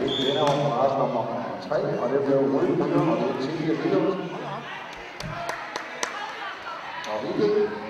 Det vinder over Maras nummer 3, og det blev Røde Bøger, og det er Tilly Riddum. Og Viking